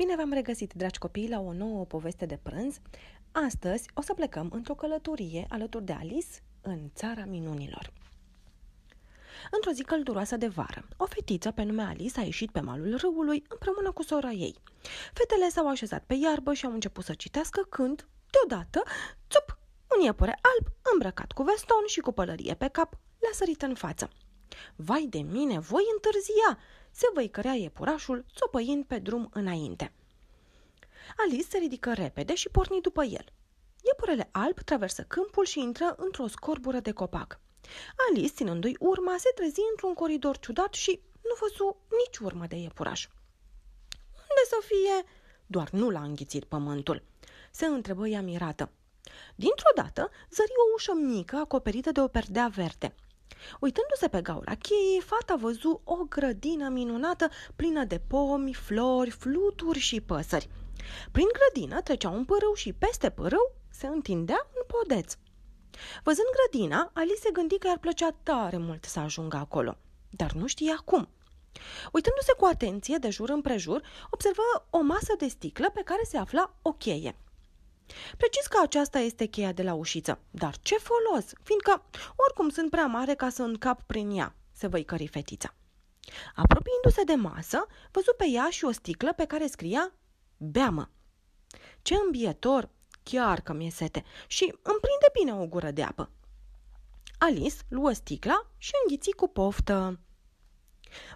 Bine v-am regăsit, dragi copii, la o nouă poveste de prânz. Astăzi o să plecăm într-o călătorie alături de Alice în țara minunilor. Într-o zi călduroasă de vară, o fetiță pe nume Alice a ieșit pe malul râului împreună cu sora ei. Fetele s-au așezat pe iarbă și au început să citească când, deodată, țup, un iepure alb, îmbrăcat cu veston și cu pălărie pe cap, le-a sărit în față. Vai de mine, voi întârzia!" se văicărea iepurașul, țopăind pe drum înainte. Alice se ridică repede și porni după el. Iepurele alb traversă câmpul și intră într-o scorbură de copac. Alice, ținându-i urma, se trezi într-un coridor ciudat și nu văzu nici urmă de iepuraș. Unde să fie? Doar nu l-a înghițit pământul. Se întrebă ea mirată. Dintr-o dată, zări o ușă mică acoperită de o perdea verde. Uitându-se pe gaura cheii, fata văzu o grădină minunată plină de pomi, flori, fluturi și păsări. Prin grădină trecea un părâu și peste părâu se întindea un podeț. Văzând grădina, Alice se gândi că i-ar plăcea tare mult să ajungă acolo, dar nu știa cum. Uitându-se cu atenție de jur împrejur, observă o masă de sticlă pe care se afla o cheie. Precis că aceasta este cheia de la ușiță. Dar ce folos, fiindcă oricum sunt prea mare ca să încap prin ea, se văicări fetița. Apropiindu-se de masă, văzu pe ea și o sticlă pe care scria Beamă. Ce îmbietor, chiar că mi-e sete și îmi prinde bine o gură de apă. Alice luă sticla și înghiți cu poftă.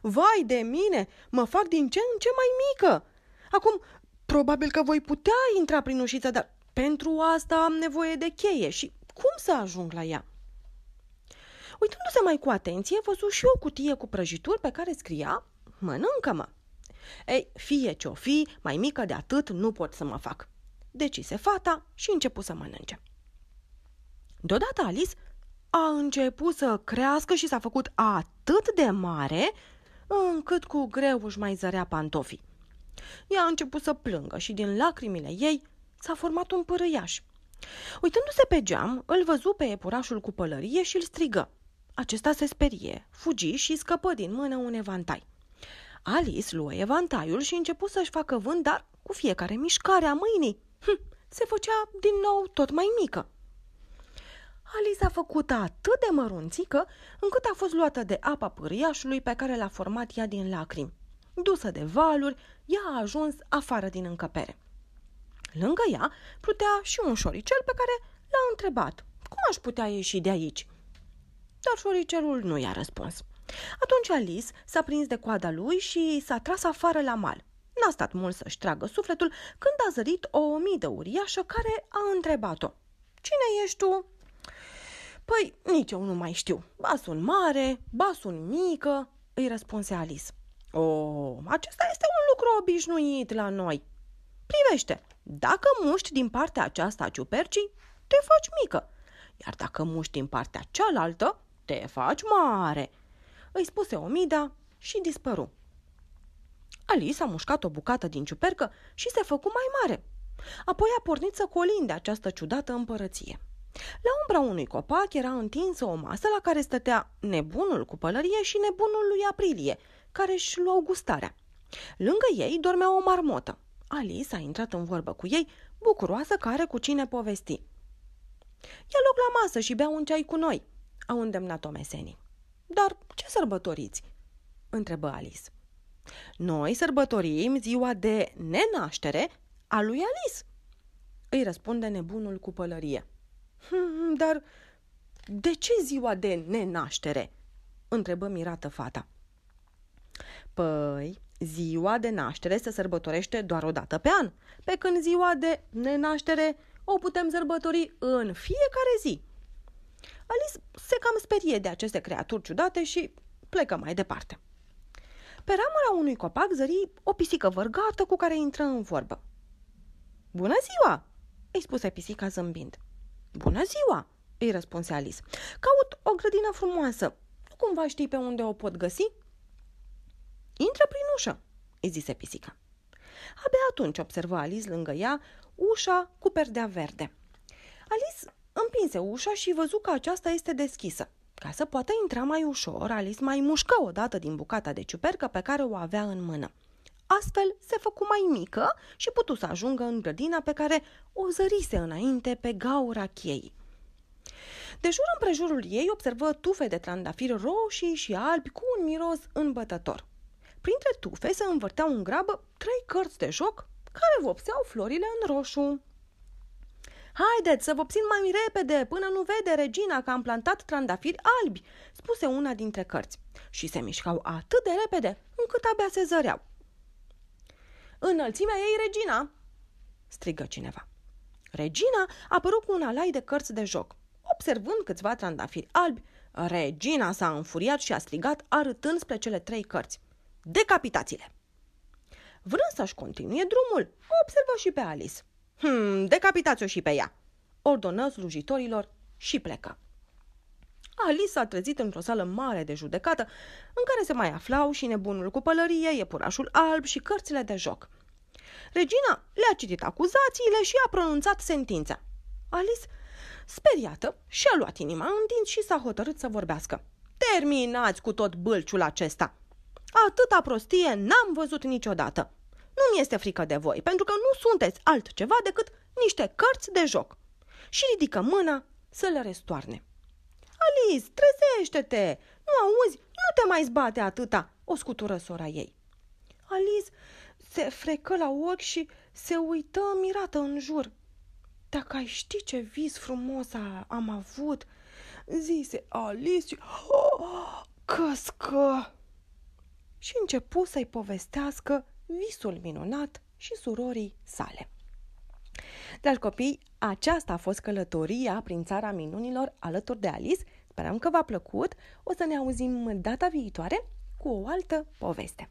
Vai de mine, mă fac din ce în ce mai mică. Acum, probabil că voi putea intra prin ușiță, dar pentru asta am nevoie de cheie și cum să ajung la ea? Uitându-se mai cu atenție, văzut și o cutie cu prăjituri pe care scria Mănâncă-mă! Ei, fie ce-o fi, mai mică de atât nu pot să mă fac. Decise fata și începu să mănânce. Deodată Alice a început să crească și s-a făcut atât de mare încât cu greu își mai zărea pantofii. Ea a început să plângă și din lacrimile ei s-a format un părâiaș. Uitându-se pe geam, îl văzu pe iepurașul cu pălărie și îl strigă. Acesta se sperie, fugi și scăpă din mână un evantai. Alice luă evantaiul și început să-și facă vânt, dar cu fiecare mișcare a mâinii hm, se făcea din nou tot mai mică. Alice a făcut atât de mărunțică încât a fost luată de apa pâriașului pe care l-a format ea din lacrimi. Dusă de valuri, ea a ajuns afară din încăpere. Lângă ea plutea și un șoricel pe care l-a întrebat cum aș putea ieși de aici. Dar șoricelul nu i-a răspuns. Atunci Alice s-a prins de coada lui și s-a tras afară la mal. N-a stat mult să-și tragă sufletul când a zărit o omidă uriașă care a întrebat-o. Cine ești tu? Păi, nici eu nu mai știu. Ba sunt mare, ba sunt mică, îi răspunse Alice. O, acesta este un lucru obișnuit la noi. Privește, dacă muști din partea aceasta a ciupercii, te faci mică, iar dacă muști din partea cealaltă, te faci mare, îi spuse Omida și dispăru. Alice a mușcat o bucată din ciupercă și se făcu mai mare. Apoi a pornit să colinde această ciudată împărăție. La umbra unui copac era întinsă o masă la care stătea nebunul cu pălărie și nebunul lui Aprilie, care își luau gustarea. Lângă ei dormea o marmotă. Alice a intrat în vorbă cu ei, bucuroasă că are cu cine povesti. Ia loc la masă și bea un ceai cu noi, au îndemnat-o mesenii. Dar ce sărbătoriți? întrebă Alice. Noi sărbătorim ziua de nenaștere a lui Alice, îi răspunde nebunul cu pălărie. Hm, dar de ce ziua de nenaștere? întrebă mirată fata. Păi, ziua de naștere se sărbătorește doar o dată pe an, pe când ziua de nenaștere o putem sărbători în fiecare zi. Alice se cam sperie de aceste creaturi ciudate și plecă mai departe. Pe ramura unui copac zări o pisică vărgată cu care intră în vorbă. Bună ziua!" îi spuse pisica zâmbind. Bună ziua!" îi răspunse Alice. Caut o grădină frumoasă. Nu cumva știi pe unde o pot găsi?" Intră prin ușă, îi zise pisica. Abia atunci observă Alice lângă ea ușa cu perdea verde. Alice împinse ușa și văzu că aceasta este deschisă. Ca să poată intra mai ușor, Alice mai mușcă o dată din bucata de ciupercă pe care o avea în mână. Astfel se făcu mai mică și putu să ajungă în grădina pe care o zărise înainte pe gaura cheii. De jur împrejurul ei observă tufe de trandafiri roșii și albi cu un miros îmbătător. Printre tufe se învârteau în grabă trei cărți de joc care vopseau florile în roșu. Haideți să vopsim mai repede până nu vede regina că am plantat trandafiri albi, spuse una dintre cărți. Și se mișcau atât de repede încât abia se zăreau. Înălțimea ei, regina! strigă cineva. Regina apărut cu un alai de cărți de joc. Observând câțiva trandafiri albi, regina s-a înfuriat și a strigat arătând spre cele trei cărți. Decapitați-le! Vrând să-și continue drumul, observă și pe Alice. Hmm, decapitați-o și pe ea, ordonă slujitorilor și plecă. Alice s-a trezit într-o sală mare de judecată, în care se mai aflau și nebunul cu pălărie, iepurașul alb și cărțile de joc. Regina le-a citit acuzațiile și a pronunțat sentința. Alice, speriată, și-a luat inima în dinți și s-a hotărât să vorbească. Terminați cu tot bâlciul acesta! Atâta prostie n-am văzut niciodată. Nu mi este frică de voi, pentru că nu sunteți altceva decât niște cărți de joc. Și ridică mâna să le restoarne. Alice, trezește-te! Nu auzi? Nu te mai zbate atâta!" o scutură sora ei. Alice se frecă la ochi și se uită mirată în jur. Dacă ai ști ce vis frumos am avut, zise Alice și oh, căscă. Și începu să-i povestească visul minunat și surorii sale. Dragi copii, aceasta a fost călătoria prin țara minunilor alături de Alice. Sperăm că v-a plăcut. O să ne auzim data viitoare cu o altă poveste.